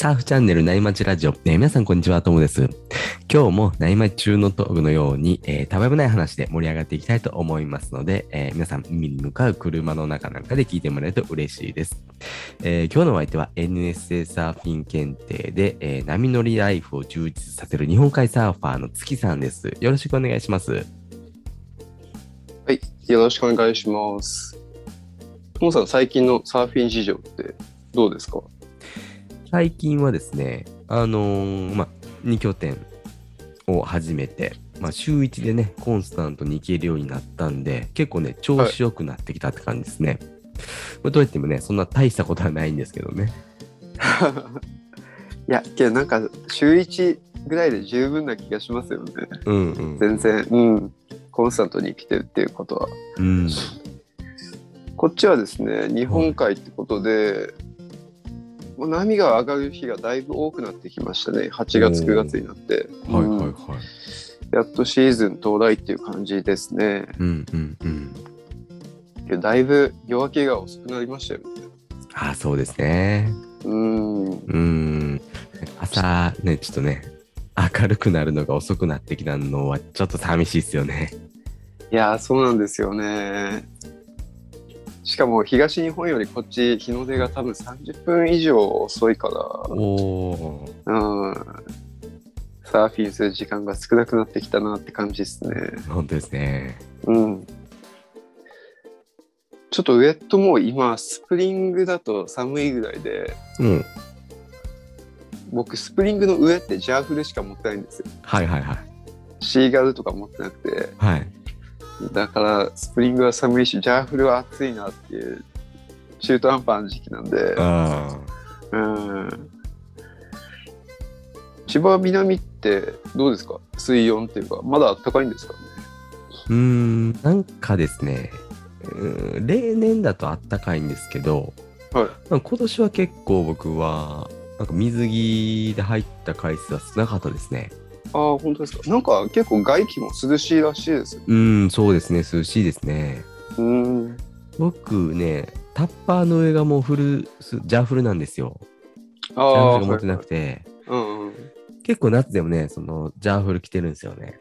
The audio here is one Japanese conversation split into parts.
サーフチャンネル内町ラジオ、えー皆さんこんにちは、ともです。今日も内町中のトークのように、えー、たわいもない話で盛り上がっていきたいと思いますので、えー皆さん海に向かう車の中なんかで聞いてもらえると嬉しいです。えー今日のお相手は NSA サーフィン検定で、えー波乗りライフを充実させる日本海サーファーの月さんです。よろしくお願いします。はい、よろしくお願いします。ともさん、最近のサーフィン事情ってどうですか？最近はですね、あのーまあ、2拠点を始めて、まあ、週1でね、コンスタントに行けるようになったんで、結構ね、調子良くなってきたって感じですね。まあどうやってもね、そんな大したことはないんですけどね。いや、けどなんか週1ぐらいで十分な気がしますよね。うんうん。全然、うん、コンスタントに生きてるっていうことは。うん。こっちはですね、日本海ってことで、もう波が上がる日がだいぶ多くなってきましたね。8月、おー9月になって。うんはいはいはい。やっとシーズン到来っていう感じですね。うんうんうん。だいぶ夜明けが遅くなりましたよね。ああ、そうですね。うん。うん。朝ね、ちょっとね、明るくなるのが遅くなってきたのはちょっと寂しいですよね。いやーそうなんですよね。しかも東日本よりこっち日の出が多分30分以上遅いかおー。ら、うん、サーフィンする時間が少なくなってきたなって感じですね。本当ですね。うん。ちょっとウェットも今スプリングだと寒いぐらいでうん。僕スプリングの上ってジャーフルしか持ってないんですよ。はいはいはい。シーガルとか持ってなくてはい。だからスプリングは寒いしジャーフルは暑いなっていう中途半端な時期なんで。あうん。千葉南ってどうですか？水温っていうかまだ暖かいんですかね？ーうーん、なんかですね、例年だとあったかいんですけど、はい。まあ今年は結構僕は、なんか水着で入った回数は少なかったですね。ああ本当ですか？なんか結構外気も涼しいらしいですようーん、そうですね、涼しいですね。うん僕ね、タッパーの上がもうフルス、ジャーフルなんですよ。ジャああーフルが持ってなくて、うんうん結構夏でもね、そのジャーフル着てるんですよね。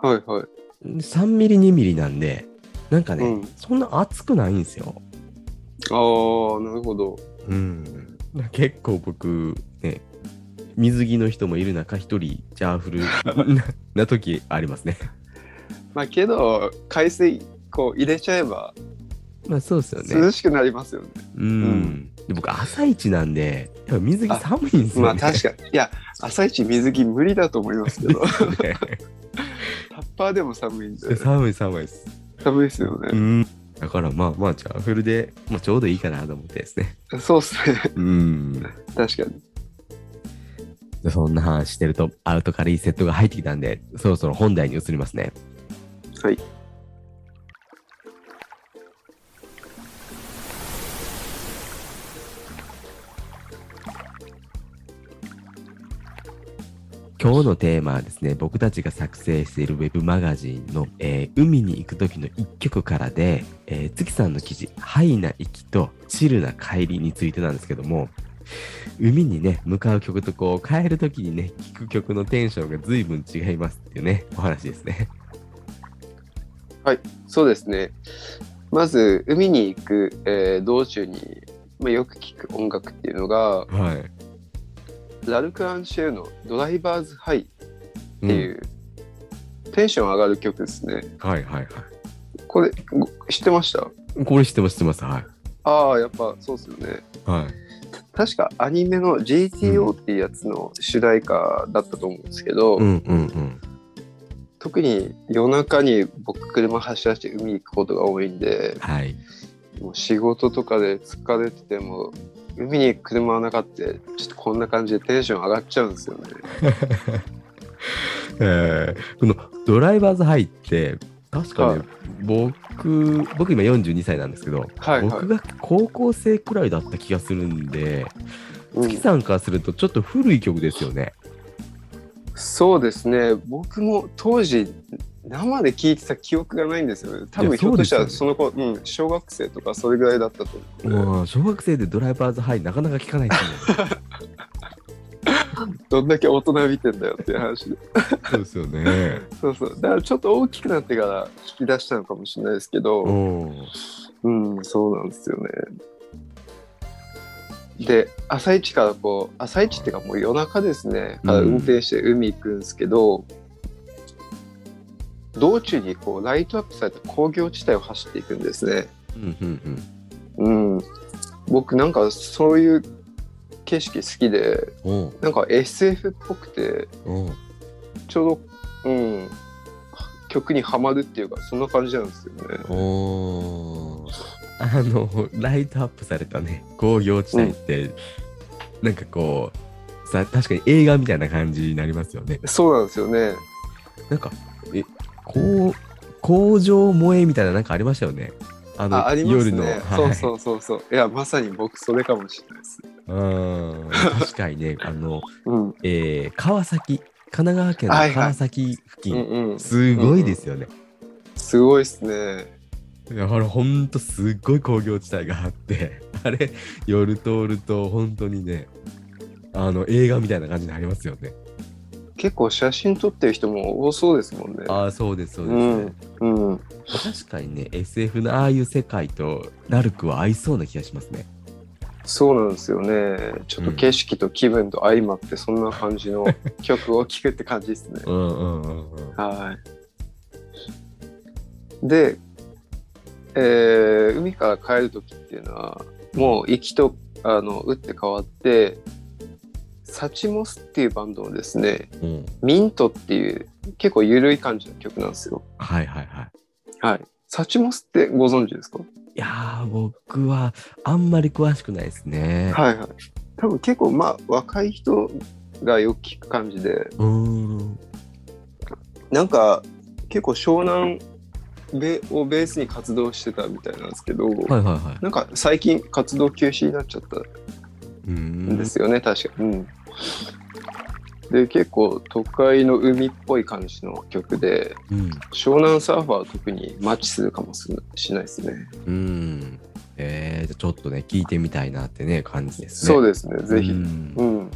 はいはい3ミリ、2ミリなんで、なんかね、うんそんな熱くないんですよ。ああなるほどうん。結構僕、ね、水着の人もいる中、一人、ジャーフルな な時ありますね。まあけど海水こう入れちゃえばまあそうですよね。涼しくなりますよねうん。んで僕、朝一なんで、やっぱ水着寒いんですよね。まあ確かにいや朝一水着無理だと思いますけど タッねパーでも寒いんで寒い寒いです。寒いですよね、うん。だからまあまあ、ジャーフルで、まあ、ちょうどいいかなと思ってですね。そうっすねうん。確かにでそんな話してると、アウトからいいセットが入ってきたんで、そろそろ本題に移りますね。はい今日のテーマはですね、僕たちが作成しているウェブマガジンの、えー海に行く時の一曲からで、えー月さんの記事、ハイな行きとチルな帰りについてなんですけども、海にね、向かう曲とこう、帰る時にね、聴く曲のテンションが随分違いますっていうね、お話ですね。そうですね。まず海に行く、えー道中に、まあ、よく聴く音楽っていうのがはい。ラルク・アンシェルの「ドライバーズ・ハイ」ってうんいう、テンション上がる曲ですね。はいはいはこれご知ってました？い。これ知ってます、知ってます。はい。ああやっぱそうですよね。はい。確かアニメの GTO っていうやつの主題歌だったと思うんですけど、うんうんうん。特に夜中に僕車走らせて海行くことが多いんではい。もう仕事とかで疲れてても海に車の中ってちょっとこんな感じでテンション上がっちゃうんですよね。えーこのドライバーズハイって確かね、はい。僕僕今42歳なんですけど、はいはい。僕が高校生くらいだった気がするんで、うん。月さんからするとちょっと古い曲ですよね。そうですね。僕も当時生で聞いてた記憶がないんですよね。多分ひょっとしたらそその子、うん、小学生とかそれぐらいだったと思う、もう小学生でドライバーズハイなかなか聞かないですね。どんだけ大人見てんだよっていう話で。そうですよね。そうそう。だからちょっと大きくなってから引き出したのかもしれないですけど、うん。うん、そうなんですよね。で、朝一からこう、朝一っていうかもう夜中ですね、からうん運転して海行くんですけど、道中にこうライトアップされた工業地帯を走っていくんですね。うんうんうん。うん。僕なんかそういう景色好きで、おうなんか SF っぽくて、おうちょうど、うん、曲にはまるっていうか、そんな感じなんですよね。おーあの、ライトアップされたね、工業地帯って、なんかこう、さ、確かに映画みたいな感じになりますよね。そうなんですよね。なんか、え、こう、工場萌えみたいななんかありましたよね。あの、ああります夜の。ね。はいそうそうそうそう。いや、まさに僕それかもしれないです。うん。確かにね、あの、うん。えー川崎、神奈川県のはいはい川崎付う近、んうん。すごいですよね。すごいですね。だからほんとすっごい工業地帯があって、あれ、夜通ると本当にね、あの映画みたいな感じになりますよね。結構写真撮ってる人も多そうですもんね。ああ、そうです、そうです、うねん。うん。確かにね、SF のああいう世界とラルクは合いそうな気がしますね。そうなんですよね。ちょっと景色と気分と相まって、そんな感じの 曲を聴くって感じですね。うんうんうんうん。はい。で、えー海から帰る時っていうのは、もう行きとあの打って変わって、サチモスっていうバンドのですね、うん、ミントっていう結構緩い感じの曲なんですよ。はいはいはい。はい。サチモスってご存知ですか？いやー、僕はあんまり詳しくないですね。はいはい。多分結構まあ若い人がよく聞く感じで、うーん。なんか結構湘南ベをベースに活動してたみたいなんですけど、はいはいはい。なんか最近活動休止になっちゃったんですよね、確か。うん。で、結構都会の海っぽい感じの曲で、うん。湘南サーファーは特にマッチするかもしれないですね。うん。えー、ちょっとね、聞いてみたいなってね、感じですね。そうですね、ぜひ。ううんん。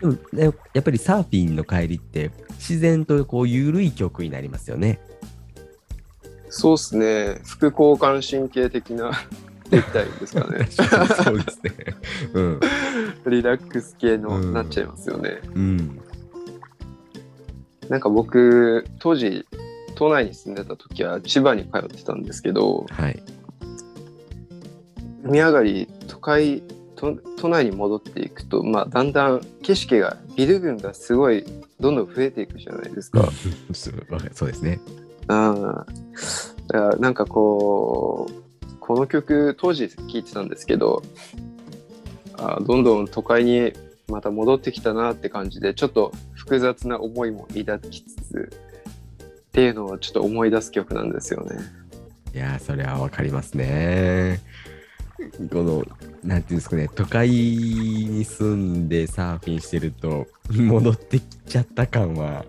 でもね、やっぱりサーフィンの帰りって、自然とこう、緩い曲になりますよね。そうですね、副交感神経的な、言ったらいいんですかね。そうですね。うん。リラックス系のうんなっちゃいますよね。うん。なんか僕、当時、都内に住んでた時は千葉に通ってたんですけど、はい。海上がり、都会、都都内に戻っていくと、まあ、だんだん景色が、ビル群がすごい、どんどん増えていくじゃないですか。そうですね。うん。だからなんかこう、この曲、当時聴いてたんですけど、あどんどん都会にまた戻ってきたなって感じで、ちょっと複雑な思いも抱きつつ、っていうのをちょっと思い出す曲なんですよね。いやー、それはわかりますね。この、なんていうんですかね、都会に住んでサーフィンしてると、戻ってきちゃった感は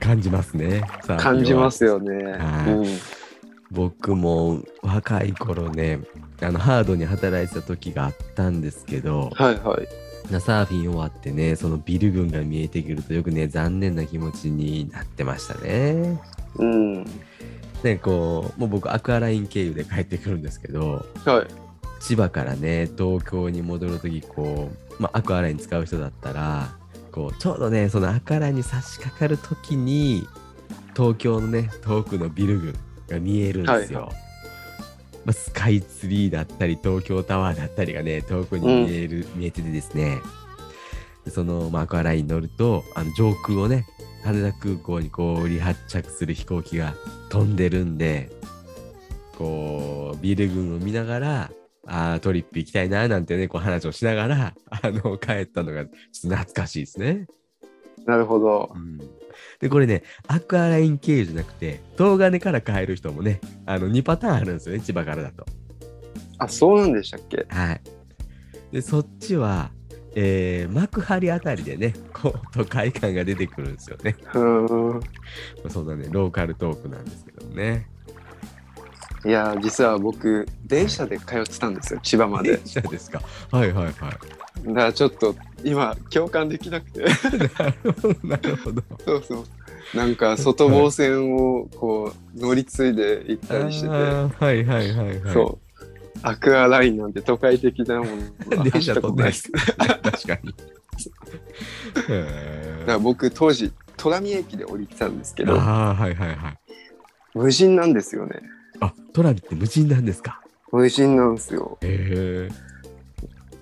感じますね。感じますよね。はいうん僕も若い頃ね、あのハードに働いてた時があったんですけど、はいはい。なサーフィン終わってね、そのビル群が見えてくるとよくね、残念な気持ちになってましたね。うん。ね、こう、もう僕アクアライン経由で帰ってくるんですけど、はい。千葉からね、東京に戻るとき、こう、まあ、アクアライン使う人だったら、こう、ちょうどね、そのアクアラインに差し掛かるときに、東京のね、遠くのビル群が見えるんですよ。はいまあ、スカイツリーだったり、東京タワーだったりがね、遠くに見える、見えててですね、でその、まあ、アクアラインに乗ると、あの上空をね、羽田空港にこう、離発着する飛行機が飛んでるんで、こう、ビル群を見ながら、あートリップ行きたいな、なんてね、こう話をしながら、あの、帰ったのが、ちょっと懐かしいですね。なるほどう。ん。で、これね、アクアライン経由じゃなくて、東金から帰る人もね、あの、2パターンあるんですよね、千葉からだと。あ、そうなんでしたっけ？はい。で、そっちは、えー、幕張あたりでね、こう、都会感が出てくるんですよね。うーん。そんなね、ローカルトークなんですけどもね。いやー実は僕電車で通ってたんですよ千葉まで電車ですか？はいはいはい。だからちょっと今共感できなくてなるほど。そうそうなんか外房線をこう乗り継いで行ったりしてて、あーはいはいはいはい。そうアクアラインなんて都会的なものは 電車とないでないですす。確かに。へだから僕当時戸上駅で降りてたんですけーどああ、はいはいはい。無人なんですよねあ、トラビって無人なんですか？無人なんですよ。へえ。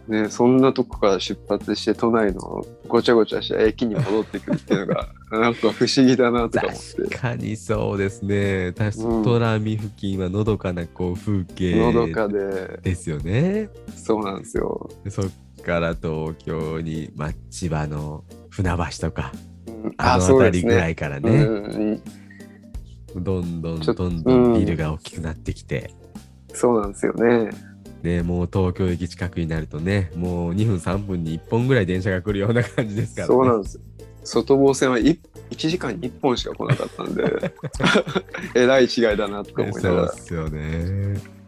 ねそんなとこから出発して都内のごちゃごちゃした駅に戻ってくるっていうのが なんか不思議だなとか思って。確かにそうですね。確かうん。トラミ付近はのどかなこう風景のどかで。ですよね。そうなんですよ、でそっから東京に、まあ、千葉の船橋とか、うん。あの辺りぐらねいからね、うんどんどんどんどんビルが大きくなってきて、そうなんですよね。でもう東京駅近くになるとね、もう2分3分に1本ぐらい電車が来るような感じですからね。そうなんですよ。外房線は 1, 1時間に1本しか来なかったんで えらい違いだなとか思いなそうがらっすよね。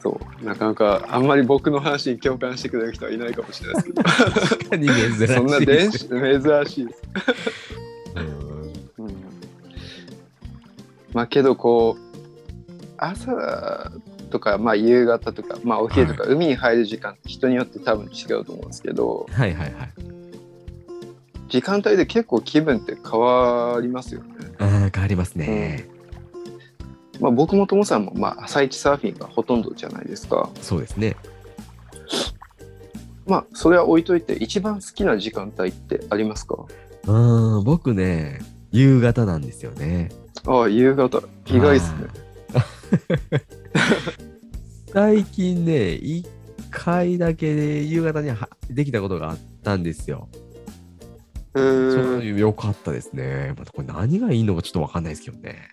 そう。なかなかあんまり僕の話に共感してくれる人はいないかもしれないですけど。確かに珍しい。そんな電車珍しいです、まあけどこう朝とか、まあ、夕方とか、まあ、お昼とか、海に入る時間って人によって多分違うと思うんですけどはいはいはい。時間帯で結構気分って変わりますよね。あー変わりますね。まあ、僕もともさんも、まあ、朝一サーフィンがほとんどじゃないですか。そうですね。まあそれは置いといて一番好きな時間帯ってありますか？うん、僕ね、夕方なんですよね。ああ夕方意外ですね。はい。最近ね、一回だけで夕方にはできたことがあったんですよ。えそーういう良かったですね。またこれ何がいいのかちょっとわかんないですけどね。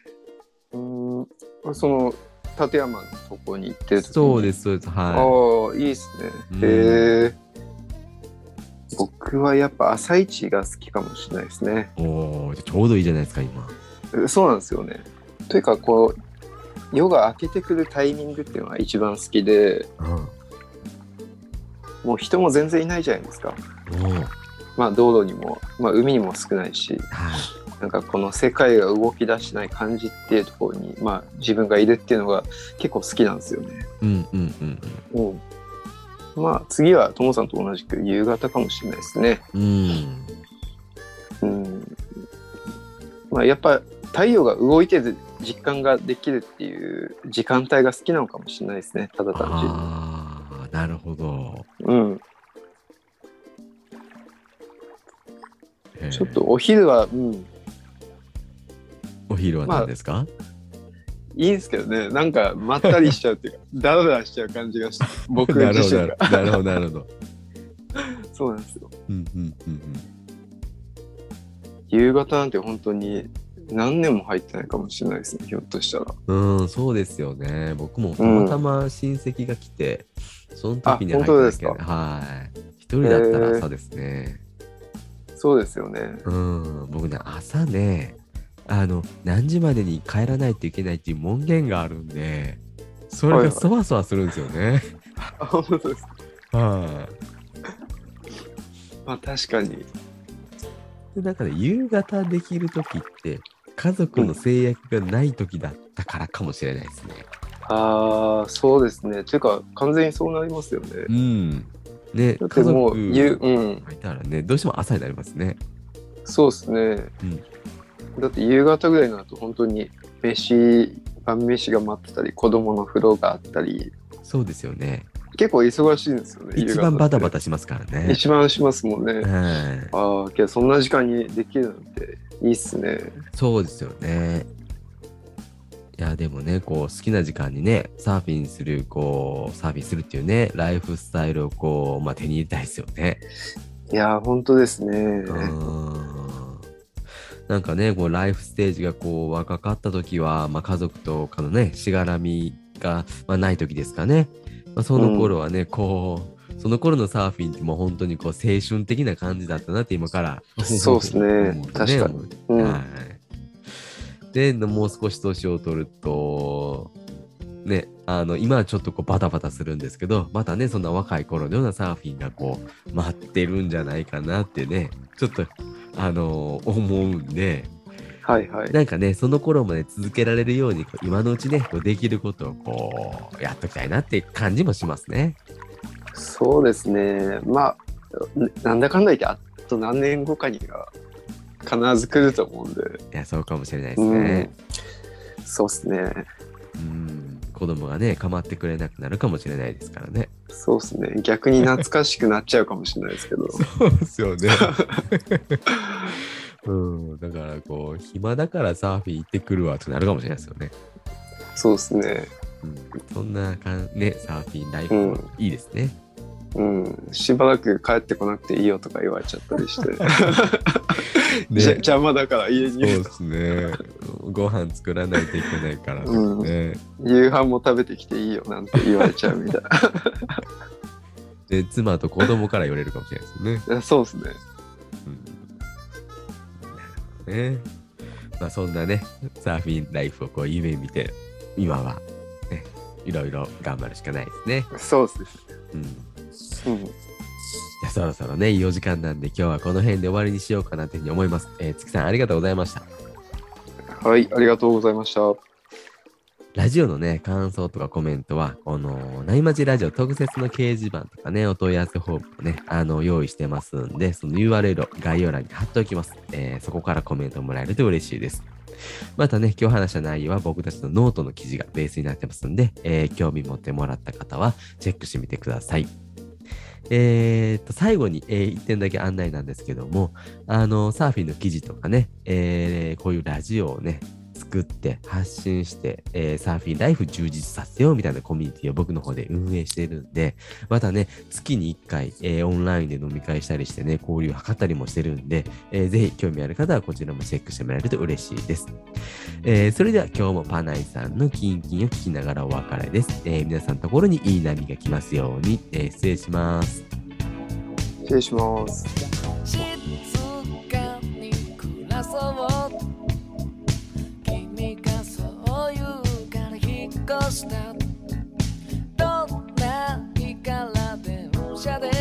うーんその立山のとこに行ってそうです、そうです。あはあいいっすね。うんへえ僕はやっぱ朝一が好きかもしれないですね。い。おーじゃあちょうどいいじゃないですか、今。えそうなんですよね。というかこう夜が明けてくるタイミングっていうのが一番好きでうん。もう人も全然いないじゃないですか。おーまあ道路にも、まあ、海にも少ないしはい。なんかこの世界が動き出しない感じっていうところに、まあ、自分がいるっていうのが結構好きなんですよね。うんうんうんうん。まあ次はともさんと同じく夕方かもしれないですね。うん。うん。うん。まあやっぱ太陽が動いてる実感ができるっていう時間帯が好きなのかもしれないですね。ただ単純に。ああ、なるほど。うん。ちょっとお昼は、うん、お昼は何ですか、いいんですけどね。なんかまったりしちゃうっていうか、ダラダラしちゃう感じがして、僕自身が。なるほど、なるほど。そうなんですよ。うんうんうん夕方なんて本当に何年も入ってないかもしれないですね。ひょっとしたら。うん。うん、そうですよね。僕もたまたま親戚が来て、その時にあ入っただけ本当ですはい。一人だったら朝ですね。そうですよね。うん。僕ね、朝ね、あの、何時までに帰らないといけないっていう門限があるんで、それがそわそわするんですよね。あ、本当ですか。はい。まあ確かに。でなんかね、夕方できる時って、家族の制約がない時だったからかもしれないですね。ああ、そうですね。というか、完全にそうなりますよね。うん。ね、だって家もう、族ゆうん、がいたらね、どうしても朝になりますね。そうですね。だって夕方ぐらいになると本当に飯、晩飯が待ってたり、子供の風呂があったり、そうですよね。結構忙しいんですよね。一番バタバタ。タしますからね。一番しますもんね。はい。ああ、けどそんな時間にできるなんていいっすね。そうですよね。いや、でもね、こう、好きな時間にね、サーフィンする、こう、サーフィンするっていうね、ライフスタイルをこう、まあ、手に入れたいですよね。いやー、本当ですね。うん。なんかね、こう、ライフステージがこう、若かった時は、まあ、家族とかのね、しがらみが、まあ、ない時ですかね。まあ、その頃はね、こう、その頃のサーフィンってもう本当にこう青春的な感じだったなって今からそうっすね思うと確かにうんはい。で、もう少し年を取ると、ね、あの今はちょっとこうバタバタするんですけど、またね、そんな若い頃のようなサーフィンがこう待ってるんじゃないかなってね、ちょっと、あのー思うんで、はいはい。なんかね、その頃まで続けられるように、今のうちね、こうできることをこう、やっときたいなって感じもしますね。そうですね。まあ、なんだかんだ言って、あと何年後かには必ず来ると思うんで。いや、そうかもしれないですね。うん、そうですね。うん、子供がね、構ってくれなくなるかもしれないですからね。そうですね。逆に懐かしくなっちゃうかもしれないですけど。そうですよね。うん、だからこう、暇だからサーフィン行ってくるわってなるかもしれないですよね。そうですね。うん、そんなかんね、サーフィンライフもいいですね。うん、しばらく帰ってこなくていいよとか言われちゃったりして、邪魔だから家にいるそうですね。ご飯作らないといけないからですね。夕飯も食べてきていいよなんて言われちゃうみたい で、妻と子供から言われるかもしれないですよね。な。そうですね。うん、なるほどね。まあそんなね、サーフィンライフをこう夢見て、今はね、いろいろ頑張るしかないですね。そうですね。うん。うん。じゃあそろそろね、いいお時間なんで今日はこの辺で終わりにしようかなというふうに思います。えー、月さんありがとうございました。はい、ありがとうございました。ラジオのね、感想とかコメントは、この、ナイマジラジオ特設の掲示板とかね、お問い合わせフォームをね、あの、用意してますんで、その URL を概要欄に貼っておきます。えーそこからコメントもらえると嬉しいです。またね、今日話した内容は僕たちのノートの記事がベースになってますんで、えー興味持ってもらった方はチェックしてみてください。えー、と、最後に、え1点だけ案内なんですけども、あの、サーフィンの記事とかね、えーこういうラジオをね、作って発信して、えーサーフィンライフ充実させようみたいなコミュニティを僕の方で運営しているんで、またね、月に1回、えーオンラインで飲み会したりしてね、交流を図ったりもしてるんで、えーぜひ興味ある方はこちらもチェックしてもらえると嬉しいです。えーそれでは今日もパナイさんのキンキンを聞きながらお別れです。えー皆さんのところにいい波が来ますように、えー失礼します。失礼します。したどんな日から電車で